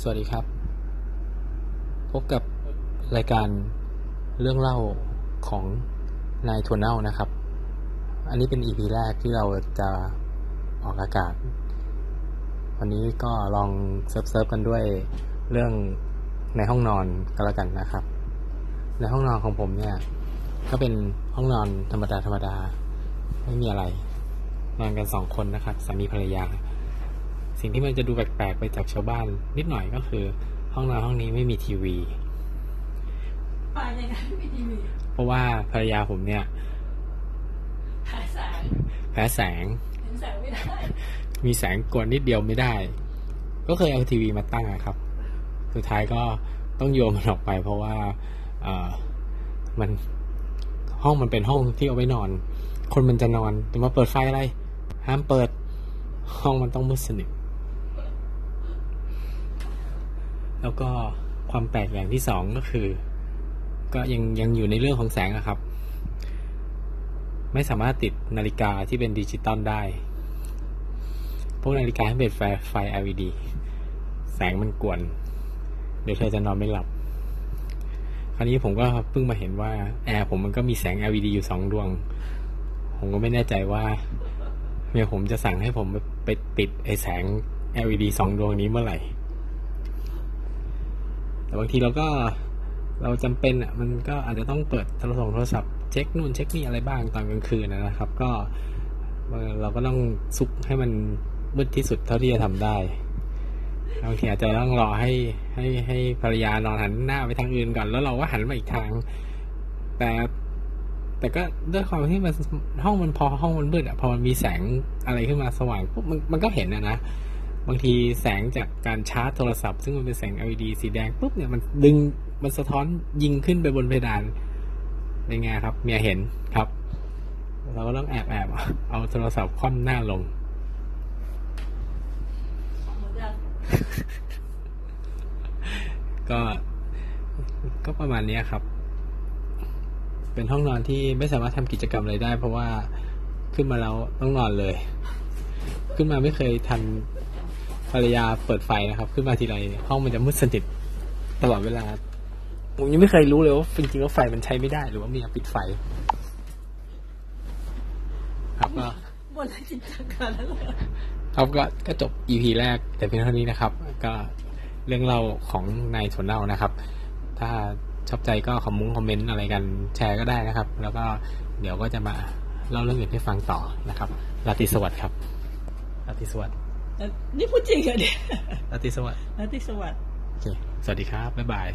สวัสดีครับ พบกับรายการเรื่องเล่าของนายถั่วเน่านะครับ อันนี้เป็น EP แรกที่เราจะออกอากาศ วันนี้ก็ลองเซิร์ฟเซิร์ฟกันด้วยเรื่องในห้องนอนก็แล้วกันนะครับ ในห้องนอนของผมเนี่ย ก็เป็นห้องนอนธรรมดาธรรมดา ไม่มีอะไร นอนกันสองคนนะครับสามีภรรยา สิ่งที่มันจะดูแปลกๆไปจากชาวบ้าน นิดหน่อยก็คือ ห้องนอนห้องนี้ไม่มีทีวีไปยังไงไม่มีทีวีเพราะว่าภรรยาผมเนี่ยหายแสงแพ้แสงเห็นแสงไม่ได้มีแสงกวนนิดเดียวไม่ได้ ก็เคยเอาทีวีมาตั้งอะครับ สุดท้ายก็ต้องโยนมันออกไป เพราะว่าเอ่อมันห้องมันเป็นห้องที่เอาไว้นอน คนมันจะนอนแต่มาเปิดไฟอะไร ห้ามเปิด ห้องมันต้องมืดสนิท แล้วก็ความแปลกอย่างที่สองก็คือ ก็ยังยังอยู่ในเรื่องของแสงอะครับ ไม่สามารถติดนาฬิกาที่เป็นดิจิตอลได้ พวกนาฬิกาที่เป็นไฟไฟ LED แสงมันกวน เดี๋ยวเธอจะนอนไม่หลับ คราวนี้ผมก็เพิ่งมาเห็นว่าแอร์ผมมันก็มีแสง LED อยู่สองดวง ผมก็ไม่แน่ใจว่าเมียผมจะสั่งให้ผมไปติดไอแสง LED สองดวงนี้เมื่อไหร่ แต่บางทีเราก็เราจำเป็นอะมันก็อาจจะต้องเปิดโทรศัพท์โทรศัพท์เช็คนู่นเช็คนี่อะไรบ้างตอนกลางคืนนะครับ ก็เราก็ต้องซุกให้มันมืดที่สุดเท่าที่จะทำได้บางทีอาจจะต้องรอให้ให้ให้ภรรยานอนหันหน้าไปทางอื่นก่อน แล้วเราก็หันมาอีกทาง แต่แต่ก็ด้วยความที่มันห้องมันพอห้องมันมืดอะพอมันมีแสงอะไรขึ้นมาสว่างปุ๊บมันมันก็เห็นนะนะ บางทีแสงจากการชาร์จโทรศัพท์ ซึ่งมันเป็นแสง LED สีแดงปุ๊บเนี่ยมันดึงมันสะท้อนยิงขึ้นไปบนเพดานเป็นไงครับ เมียเห็นครับ เราก็ต้องแอบแอบๆเอาโทรศัพท์คว่ำหน้าลงก็ก็ประมาณนี้ครับ เป็นห้องนอนที่ไม่สามารถทำกิจกรรมอะไรได้ เพราะว่าขึ้นมาแล้วต้องนอนเลย ขึ้นมาไม่เคยทัน ภรรยาเปิดไฟนะครับ ขึ้นมาทีไรห้องมันจะมืดสนิทตลอดเวลา ผมยังไม่เคยรู้เลยว่าจริงๆแล้วไฟมันใช้ไม่ได้ หรือว่าเมียปิดไฟ ครับก็บนจินตนาการแล้วเลยครับก็ก็จบ EP แรก แต่เพียงเท่านี้นะครับ ก็เรื่องเล่าของนายสวนเล่านะครับ ถ้าชอบใจก็คอมมุ้งคอมเมนต์อะไรกันแชร์ก็ได้นะครับ แล้วก็เดี๋ยวก็จะมาเล่าเรื่องอื่นให้ฟังต่อนะครับราตรีสวัสดิ์ครับราตรีสวัสดิ์แต่ นี่พูดจริงเหรอเนี่ยราตรีสวัสดิ์นาติสวัสดิ์โอเคสวัสดีครับ บ๊ายบาย